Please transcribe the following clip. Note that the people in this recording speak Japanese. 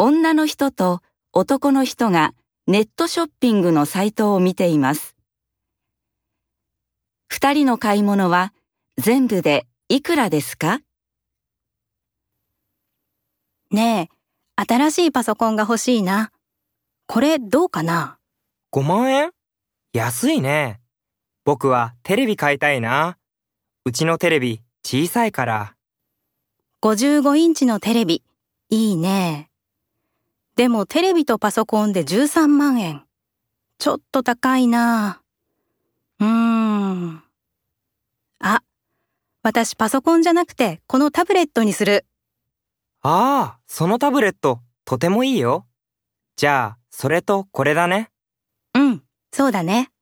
女の人と男の人がネットショッピングのサイトを見ています。二人の買い物は全部でいくらですか？ねえ、新しいパソコンが欲しいな。これどうかな？5万円？安いね。僕はテレビ買いたいな。うちのテレビ小さいから。?55 インチのテレビ。いいね。でもテレビとパソコンで13万円。ちょっと高いな。うーん。あ、私パソコンじゃなくてこのタブレットにする。ああ、そのタブレットとてもいいよ。じゃあ、それとこれだね。うん、そうだね。